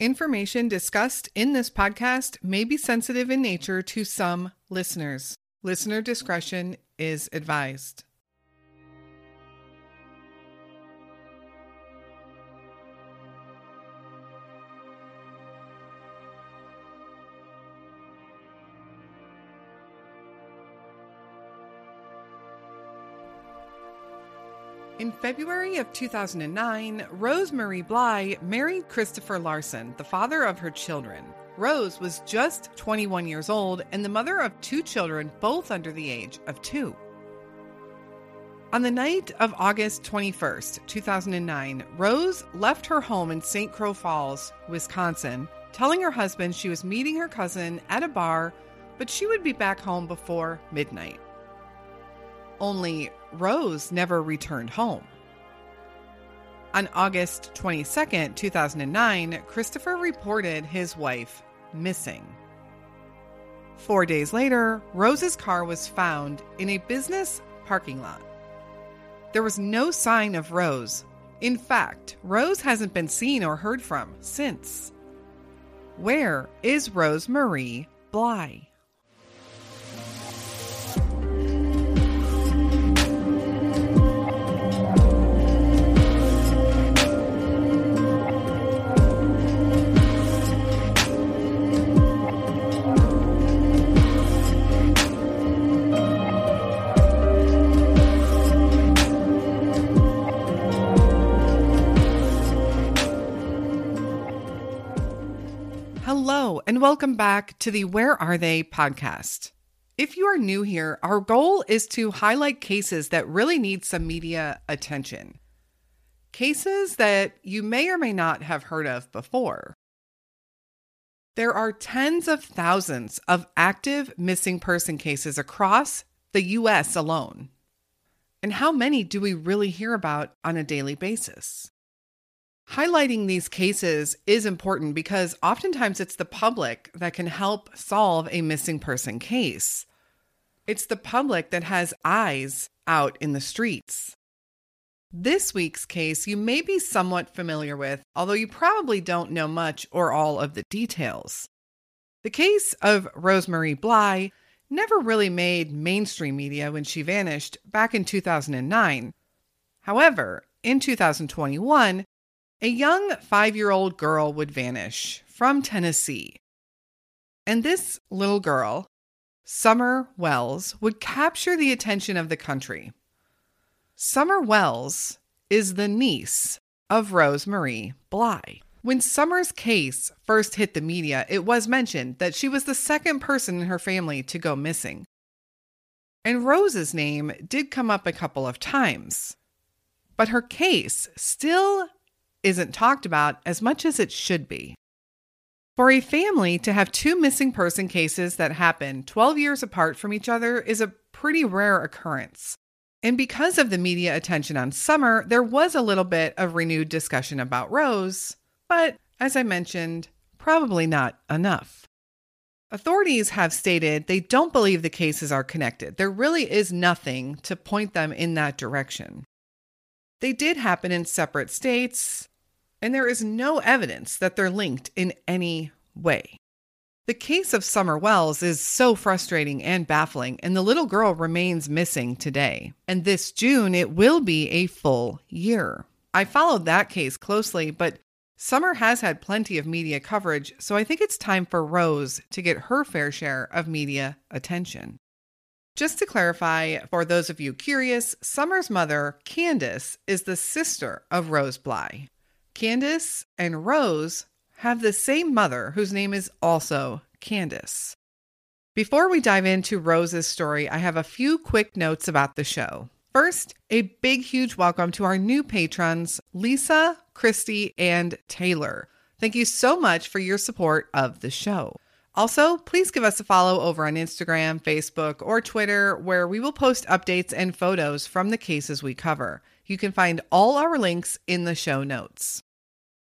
Information discussed in this podcast may be sensitive in nature to some listeners. Listener discretion is advised. In February of 2009, Rose Marie Bly married Christopher Larson, the father of her children. Rose was just 21 years old and the mother of two children, both under the age of two. On the night of August 21st, 2009, Rose left her home in St. Croix Falls, Wisconsin, telling her husband she was meeting her cousin at a bar, but she would be back home before midnight. Only Rose never returned home. On August 22, 2009, Christopher reported his wife missing. Four days later, Rose's car was found in a business parking lot. There was no sign of Rose. In fact, Rose hasn't been seen or heard from since. Where is Rose Marie Bly? Hello, and welcome back to the Where Are They podcast. If you are new here, our goal is to highlight cases that really need some media attention. Cases that you may or may not have heard of before. There are tens of thousands of active missing person cases across the US alone. And how many do we really hear about on a daily basis? Highlighting these cases is important because oftentimes it's the public that can help solve a missing person case. It's the public that has eyes out in the streets. This week's case you may be somewhat familiar with, although you probably don't know much or all of the details. The case of Rosemary Bly never really made mainstream media when she vanished back in 2009. However, in 2021, a young five year old girl would vanish from Tennessee. And this little girl, Summer Wells, would capture the attention of the country. Summer Wells is the niece of Rose Marie Bly. When Summer's case first hit the media, it was mentioned that she was the second person in her family to go missing. And Rose's name did come up a couple of times. But her case still isn't talked about as much as it should be. For a family to have two missing person cases that happen 12 years apart from each other is a pretty rare occurrence. And because of the media attention on Summer, there was a little bit of renewed discussion about Rose, but as I mentioned, probably not enough. Authorities have stated they don't believe the cases are connected. There really is nothing to point them in that direction. They did happen in separate states, and there is no evidence that they're linked in any way. The case of Summer Wells is so frustrating and baffling, and the little girl remains missing today. And this June, it will be a full year. I followed that case closely, but Summer has had plenty of media coverage, so I think it's time for Rose to get her fair share of media attention. Just to clarify, for those of you curious, Summer's mother, Candace, is the sister of Rose Bly. Candace and Rose have the same mother whose name is also Candace. Before we dive into Rose's story, I have a few quick notes about the show. First, a big, huge welcome to our new patrons, Lisa, Christy, and Taylor. Thank you so much for your support of the show. Also, please give us a follow over on Instagram, Facebook, or Twitter, where we will post updates and photos from the cases we cover. You can find all our links in the show notes.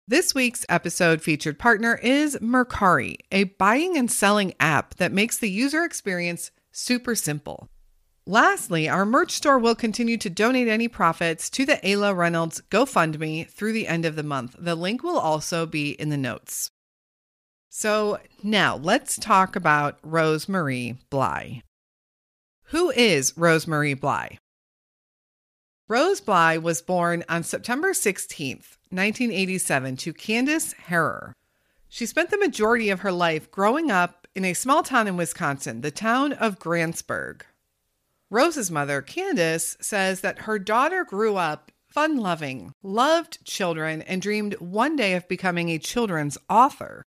This week's episode featured partner is Mercari, a buying and selling app that makes the user experience super simple. Lastly, our merch store will continue to donate any profits to the Ayla Reynolds GoFundMe through the end of the month. The link will also be in the notes. So now let's talk about Rosemarie Bly. Who is Rosemarie Bly? Rose Bly was born on September 16th, 1987, to Candace Harrer. She spent the majority of her life growing up in a small town in Wisconsin, the town of Grantsburg. Rose's mother, Candace, says that her daughter grew up fun loving, loved children, and dreamed one day of becoming a children's author.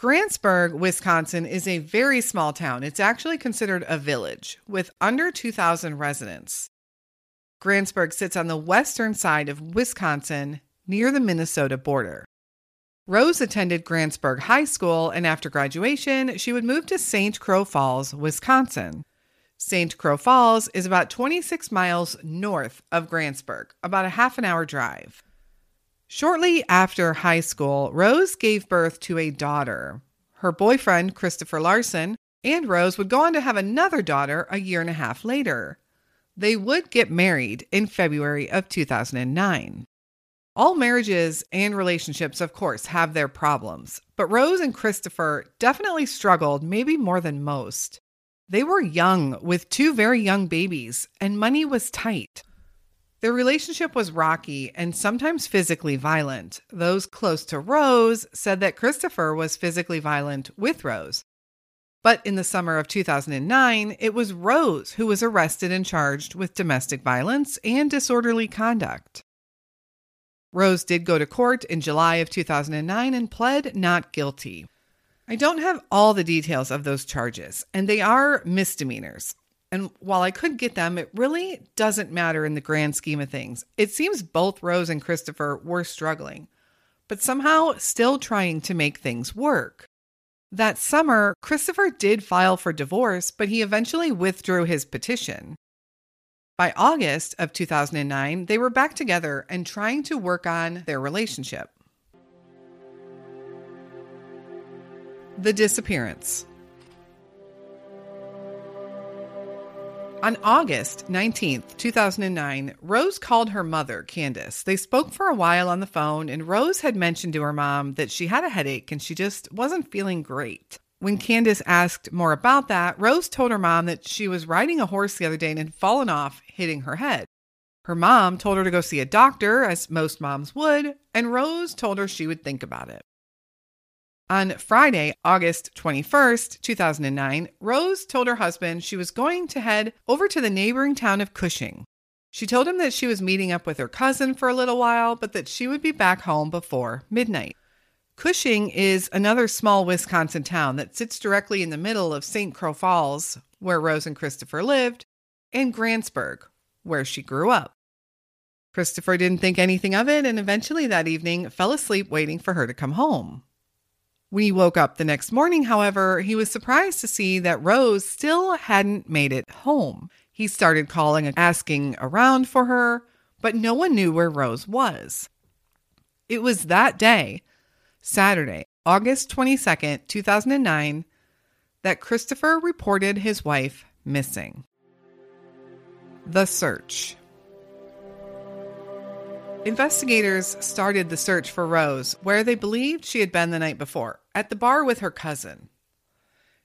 Grantsburg, Wisconsin is a very small town. It's actually considered a village with under 2,000 residents. Grantsburg sits on the western side of Wisconsin near the Minnesota border. Rose attended Grantsburg High School, and after graduation, she would move to St. Croix Falls, Wisconsin. St. Croix Falls is about 26 miles north of Grantsburg, about a half an hour drive. Shortly after high school, Rose gave birth to a daughter. Her boyfriend, Christopher Larson, and Rose would go on to have another daughter a year and a half later. They would get married in February of 2009. All marriages and relationships, of course, have their problems, but Rose and Christopher definitely struggled, maybe more than most. They were young with two very young babies, and money was tight. Their relationship was rocky and sometimes physically violent. Those close to Rose said that Christopher was physically violent with Rose. But in the summer of 2009, it was Rose who was arrested and charged with domestic violence and disorderly conduct. Rose did go to court in July of 2009 and pled not guilty. I don't have all the details of those charges, and they are misdemeanors. And while I could get them, it really doesn't matter in the grand scheme of things. It seems both Rose and Christopher were struggling, but somehow still trying to make things work. That summer, Christopher did file for divorce, but he eventually withdrew his petition. By August of 2009, they were back together and trying to work on their relationship. The disappearance. On August 19th, 2009, Rose called her mother, Candace. They spoke for a while on the phone, and Rose had mentioned to her mom that she had a headache and she just wasn't feeling great. When Candace asked more about that, Rose told her mom that she was riding a horse the other day and had fallen off, hitting her head. Her mom told her to go see a doctor, as most moms would, and Rose told her she would think about it. On Friday, August 21st, 2009, Rose told her husband she was going to head over to the neighboring town of Cushing. She told him that she was meeting up with her cousin for a little while, but that she would be back home before midnight. Cushing is another small Wisconsin town that sits directly in the middle of St. Croix Falls, where Rose and Christopher lived, and Grantsburg, where she grew up. Christopher didn't think anything of it and eventually that evening fell asleep waiting for her to come home. When he woke up the next morning, however, he was surprised to see that Rose still hadn't made it home. He started calling and asking around for her, but no one knew where Rose was. It was that day, Saturday, August 22nd, 2009, that Christopher reported his wife missing. The search. Investigators started the search for Rose where they believed she had been the night before, at the bar with her cousin.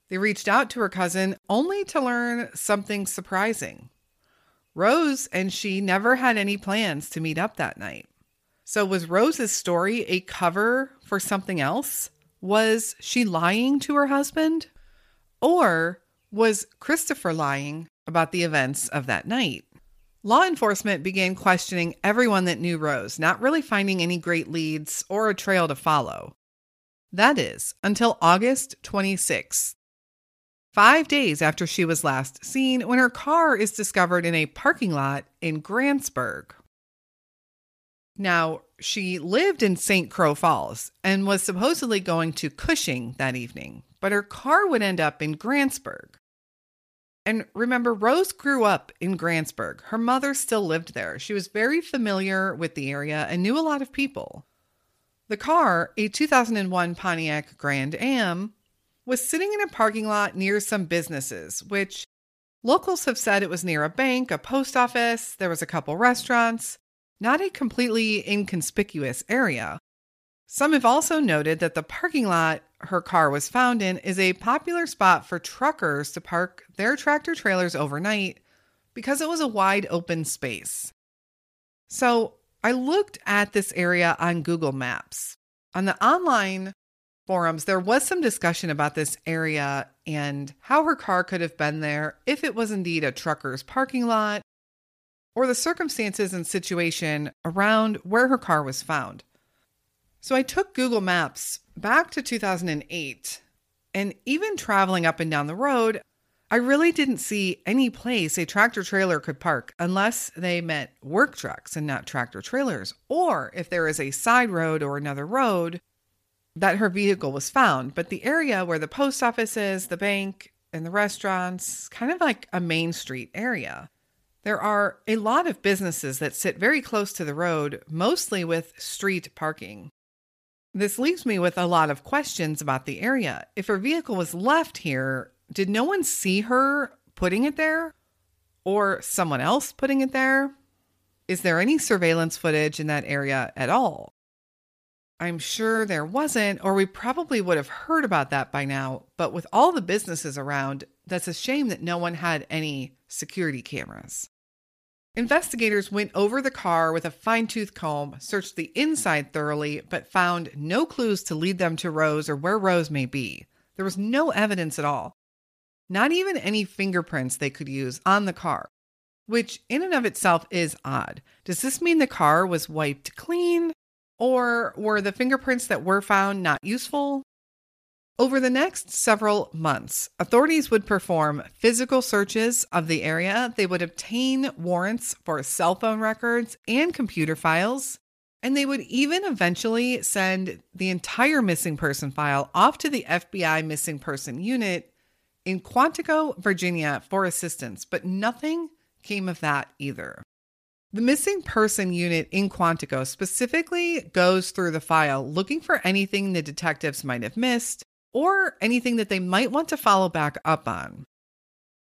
They reached out to her cousin only to learn something surprising. Rose and she never had any plans to meet up that night. So, was Rose's story a cover for something else? Was she lying to her husband? Or was Christopher lying about the events of that night? Law enforcement began questioning everyone that knew Rose, not really finding any great leads or a trail to follow. That is, until August 26th, five days after she was last seen, when her car is discovered in a parking lot in Grantsburg. Now, she lived in St. Croix Falls and was supposedly going to Cushing that evening, but her car would end up in Grantsburg. And remember, Rose grew up in Grantsburg. Her mother still lived there. She was very familiar with the area and knew a lot of people. The car, a 2001 Pontiac Grand Am, was sitting in a parking lot near some businesses, which locals have said it was near a bank, a post office, there was a couple restaurants, not a completely inconspicuous area. Some have also noted that the parking lot her car was found in is a popular spot for truckers to park their tractor trailers overnight because it was a wide open space. So I looked at this area on Google Maps. On the online forums, there was some discussion about this area and how her car could have been there if it was indeed a trucker's parking lot or the circumstances and situation around where her car was found. So I took Google Maps back to 2008, and even traveling up and down the road, I really didn't see any place a tractor trailer could park unless they meant work trucks and not tractor trailers, or if there is a side road or another road that her vehicle was found. But the area where the post office is, the bank, and the restaurants, kind of like a main street area. There are a lot of businesses that sit very close to the road, mostly with street parking. This leaves me with a lot of questions about the area. If her vehicle was left here, did no one see her putting it there? Or someone else putting it there? Is there any surveillance footage in that area at all? I'm sure there wasn't, or we probably would have heard about that by now. But with all the businesses around, that's a shame that no one had any security cameras. Investigators went over the car with a fine tooth comb, searched the inside thoroughly, but found no clues to lead them to Rose or where Rose may be. There was no evidence at all, not even any fingerprints they could use on the car, which in and of itself is odd. Does this mean the car was wiped clean? Or were the fingerprints that were found not useful? Over the next several months, authorities would perform physical searches of the area. They would obtain warrants for cell phone records and computer files. And they would even eventually send the entire missing person file off to the FBI missing person unit in Quantico, Virginia for assistance. But nothing came of that either. The missing person unit in Quantico specifically goes through the file looking for anything the detectives might have missed or anything that they might want to follow back up on.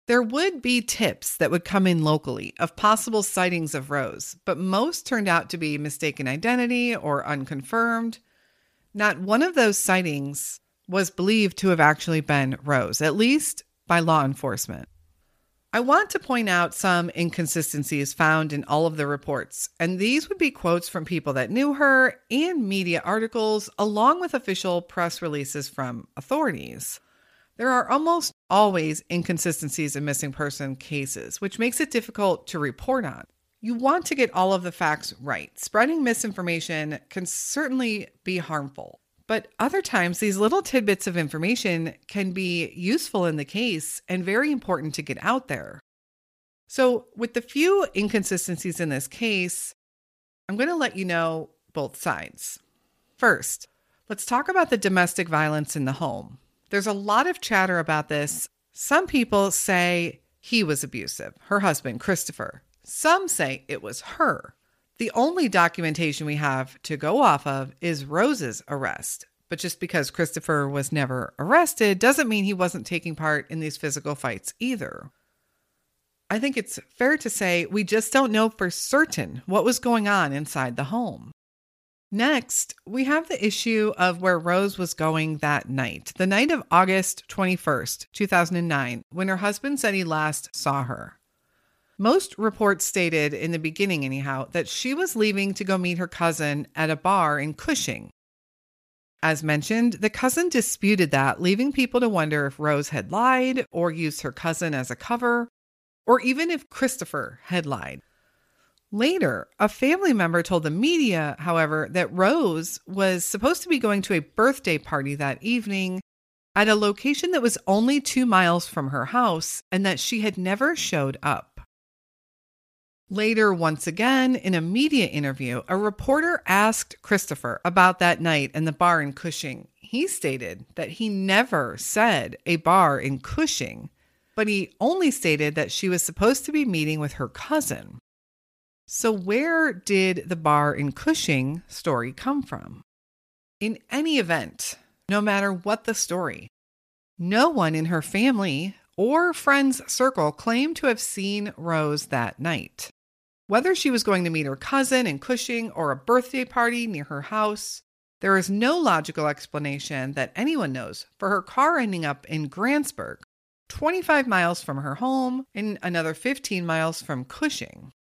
There would be tips that would come in locally of possible sightings of Rose, but most turned out to be mistaken identity or unconfirmed. Not one of those sightings was believed to have actually been Rose, at least by law enforcement. I want to point out some inconsistencies found in all of the reports, and these would be quotes from people that knew her and media articles, along with official press releases from authorities. There are almost always inconsistencies in missing person cases, which makes it difficult to report on. You want to get all of the facts right. Spreading misinformation can certainly be harmful. But other times, these little tidbits of information can be useful in the case and very important to get out there. So, with the few inconsistencies in this case, I'm going to let you know both sides. First, let's talk about the domestic violence in the home. There's a lot of chatter about this. Some people say he was abusive, her husband, Christopher. Some say it was her. The only documentation we have to go off of is Rose's arrest. But just because Christopher was never arrested doesn't mean he wasn't taking part in these physical fights either. I think it's fair to say we just don't know for certain what was going on inside the home. Next, we have the issue of where Rose was going that night, the night of August 21st, 2009, when her husband said he last saw her. Most reports stated in the beginning, anyhow, that she was leaving to go meet her cousin at a bar in Cushing. As mentioned, the cousin disputed that, leaving people to wonder if Rose had lied or used her cousin as a cover, or even if Christopher had lied. Later, a family member told the media, however, that Rose was supposed to be going to a birthday party that evening at a location that was only two miles from her house and that she had never showed up. Later, once again, in a media interview, a reporter asked Christopher about that night and the bar in Cushing. He stated that he never said a bar in Cushing, but he only stated that she was supposed to be meeting with her cousin. So, where did the bar in Cushing story come from? In any event, no matter what the story, no one in her family or friends' circle claimed to have seen Rose that night. Whether she was going to meet her cousin in Cushing or a birthday party near her house, There is no logical explanation that anyone knows for her car ending up in Grantsburg, 25 miles from her home and another 15 miles from Cushing.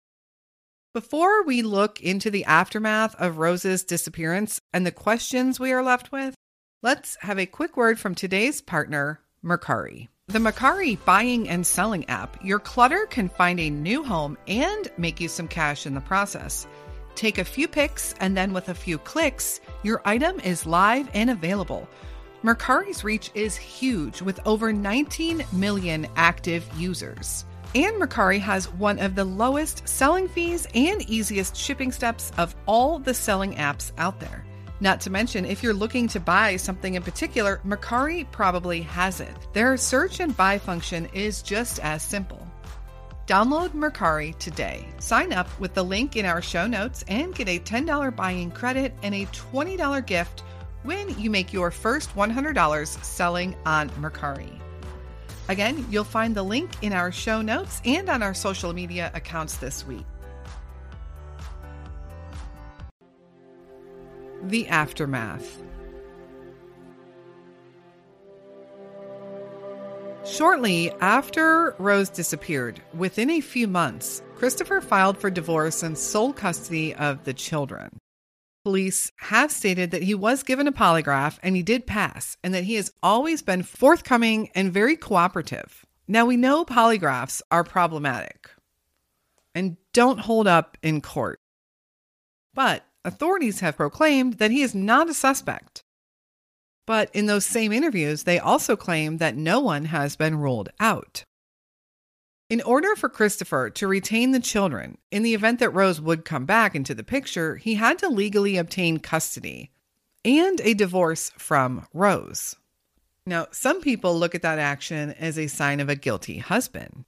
Before we look into the aftermath of Rose's disappearance and the questions we are left with, let's have a quick word from today's partner, Mercari. The Mercari buying and selling app, your clutter can find a new home and make you some cash in the process. Take a few pics, and then with a few clicks, your item is live and available. Mercari's reach is huge with over 19 million active users. And Mercari has one of the lowest selling fees and easiest shipping steps of all the selling apps out there. Not to mention, if you're looking to buy something in particular, Mercari probably has it. Their search and buy function is just as simple. Download Mercari today. Sign up with the link in our show notes and get a $10 buying credit and a $20 gift when you make your first $100 selling on Mercari. Again, you'll find the link in our show notes and on our social media accounts this week. The Aftermath Shortly after Rose disappeared, within a few months, Christopher filed for divorce and sole custody of the children. Police have stated that he was given a polygraph and he did pass, and that he has always been forthcoming and very cooperative. Now, we know polygraphs are problematic and don't hold up in court. But authorities have proclaimed that he is not a suspect. But in those same interviews, they also claim that no one has been ruled out. In order for Christopher to retain the children, in the event that Rose would come back into the picture, he had to legally obtain custody and a divorce from Rose. Now, some people look at that action as a sign of a guilty husband.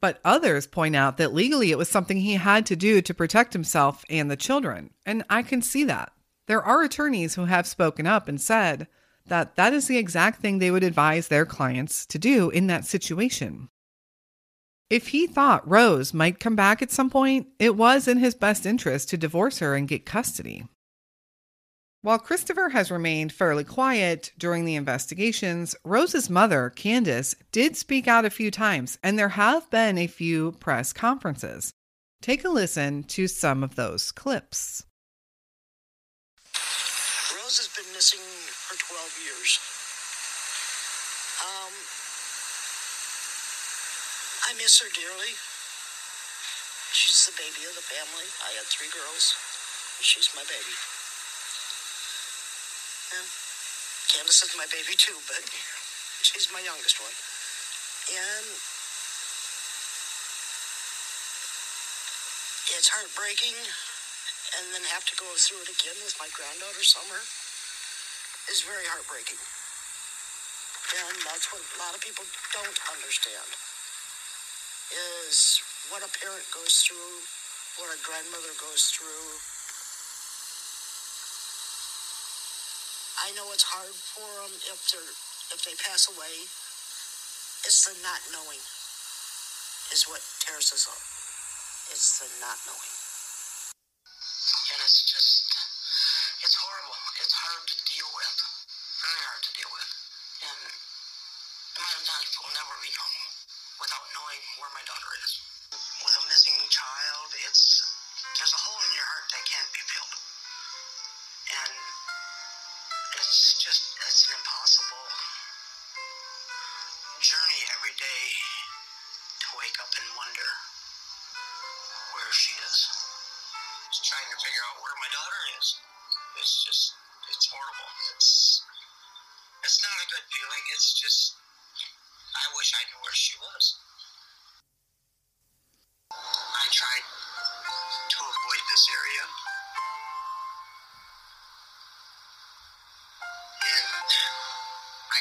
But others point out that legally it was something he had to do to protect himself and the children. And I can see that. There are attorneys who have spoken up and said that that is the exact thing they would advise their clients to do in that situation. If he thought Rose might come back at some point, it was in his best interest to divorce her and get custody. While Christopher has remained fairly quiet during the investigations, Rose's mother, Candace, did speak out a few times, and there have been a few press conferences. Take a listen to some of those clips. Rose has been missing for 12 years. Um, I miss her dearly. She's the baby of the family. I had three girls. She's my baby. Um, yeah. Candace is my baby too, but she's my youngest one. Um, and it's heartbreaking and then have to go through it again with my granddaughter Summer is very heartbreaking. And that's what a lot of people don't understand is what a parent goes through, what a grandmother goes through. I know it's hard for them if they're if they pass away. It's the not knowing is what tears us up. It's the not knowing.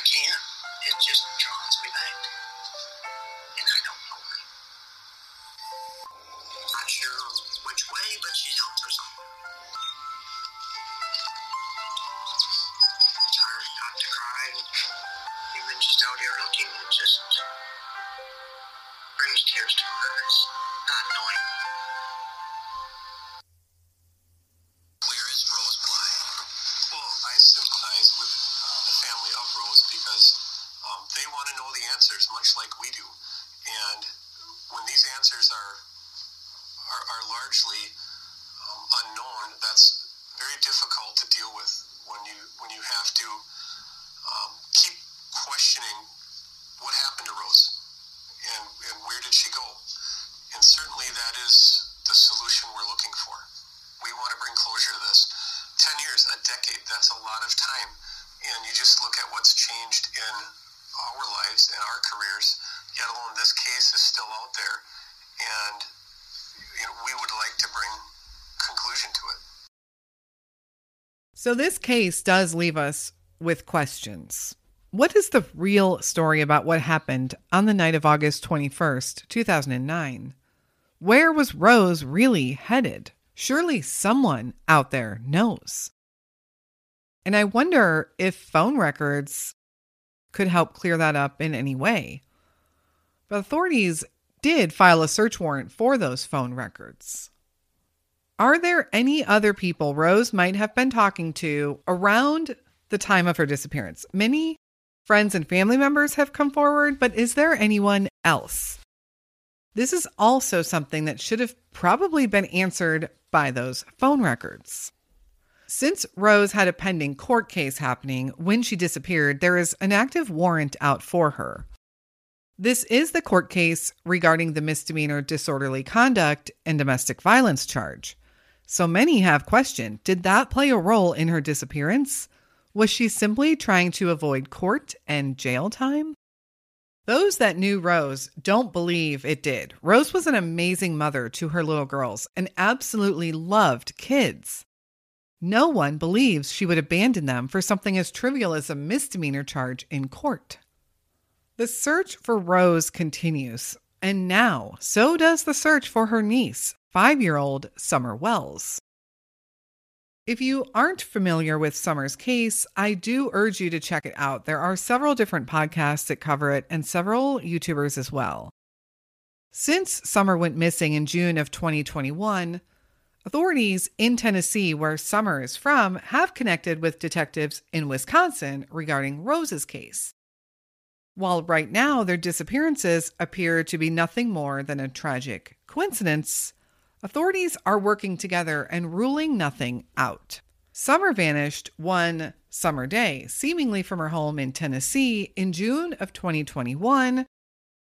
I can't. It just draws me back. And I don't know her. Not sure which way, but she's out somewhere. It's hard not to cry. Even just out here looking, it just brings tears to my eyes. 10 years, a decade, that's a lot of time. And you just look at what's changed in our lives and our careers, yet alone this case is still out there. And you know, we would like to bring conclusion to it. So, this case does leave us with questions. What is the real story about what happened on the night of August 21st, 2009? Where was Rose really headed? Surely someone out there knows. And I wonder if phone records could help clear that up in any way. But authorities did file a search warrant for those phone records. Are there any other people Rose might have been talking to around the time of her disappearance? Many friends and family members have come forward, but is there anyone else? This is also something that should have probably been answered by those phone records. Since Rose had a pending court case happening when she disappeared, there is an active warrant out for her. This is the court case regarding the misdemeanor disorderly conduct and domestic violence charge. So many have questioned did that play a role in her disappearance? Was she simply trying to avoid court and jail time? Those that knew Rose don't believe it did. Rose was an amazing mother to her little girls and absolutely loved kids. No one believes she would abandon them for something as trivial as a misdemeanor charge in court. The search for Rose continues, and now so does the search for her niece, five year old Summer Wells. If you aren't familiar with Summer's case, I do urge you to check it out. There are several different podcasts that cover it and several YouTubers as well. Since Summer went missing in June of 2021, authorities in Tennessee, where Summer is from, have connected with detectives in Wisconsin regarding Rose's case. While right now their disappearances appear to be nothing more than a tragic coincidence, Authorities are working together and ruling nothing out. Summer vanished one summer day, seemingly from her home in Tennessee in June of 2021.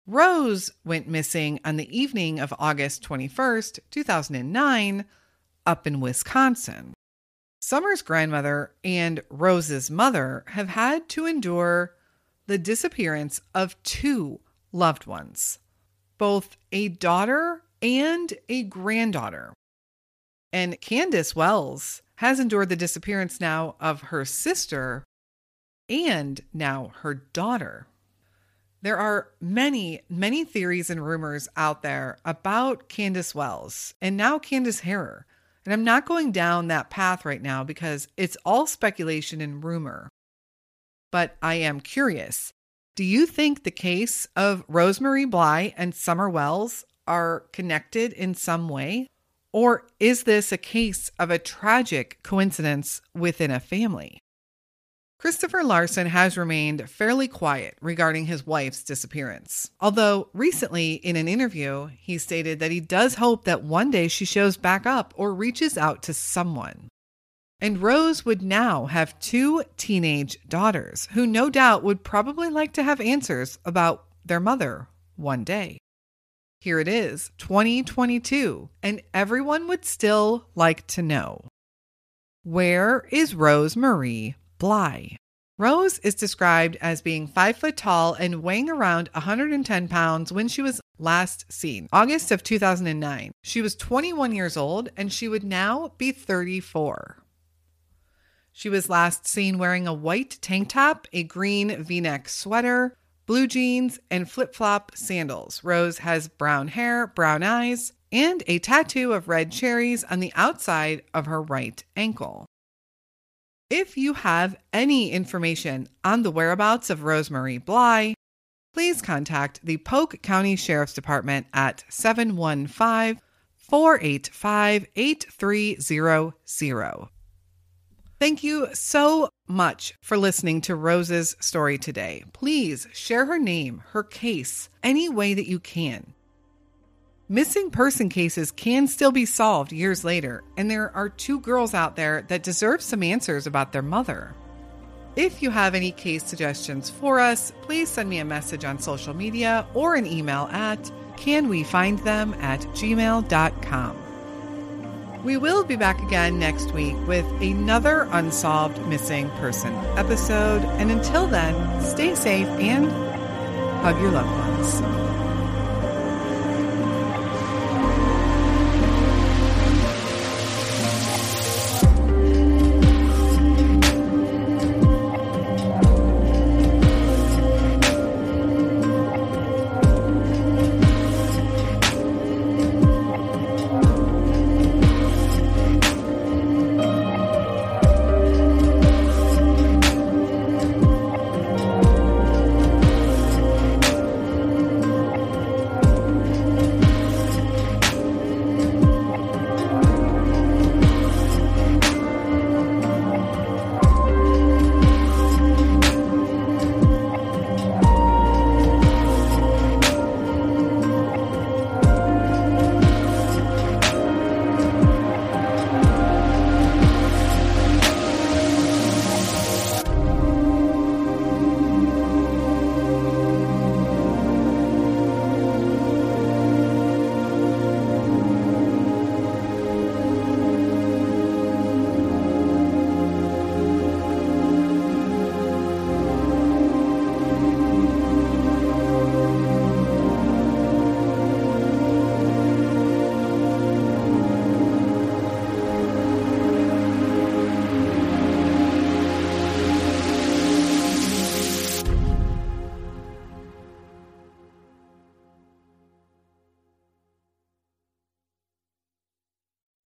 Rose went missing on the evening of August 21st, 2009, up in Wisconsin. Summer's grandmother and Rose's mother have had to endure the disappearance of two loved ones, both a daughter and a granddaughter. And Candace Wells has endured the disappearance now of her sister and now her daughter. There are many, many theories and rumors out there about Candace Wells and now Candace Harrer. And I'm not going down that path right now because it's all speculation and rumor. But I am curious. Do you think the case of Rosemary Bly and Summer Wells are connected in some way? Or is this a case of a tragic coincidence within a family? Christopher Larson has remained fairly quiet regarding his wife's disappearance. Although recently, in an interview, he stated that he does hope that one day she shows back up or reaches out to someone. And Rose would now have two teenage daughters who no doubt would probably like to have answers about their mother one day. Here it is, 2022, and everyone would still like to know. Where is Rose Marie Bly? Rose is described as being five foot tall and weighing around 110 pounds when she was last seen, August of 2009. She was 21 years old and she would now be 34. She was last seen wearing a white tank top, a green v neck sweater, blue jeans, and flip flop sandals. Rose has brown hair, brown eyes, and a tattoo of red cherries on the outside of her right ankle. If you have any information on the whereabouts of Rosemary Bly, please contact the Polk County Sheriff's Department at 715 485 8300. Thank you so much for listening to Rose's story today. Please share her name, her case, any way that you can. Missing person cases can still be solved years later, and there are two girls out there that deserve some answers about their mother. If you have any case suggestions for us, please send me a message on social media or an email at canwefindthem at gmail.com. We will be back again next week with another unsolved missing person episode. And until then, stay safe and hug your loved ones.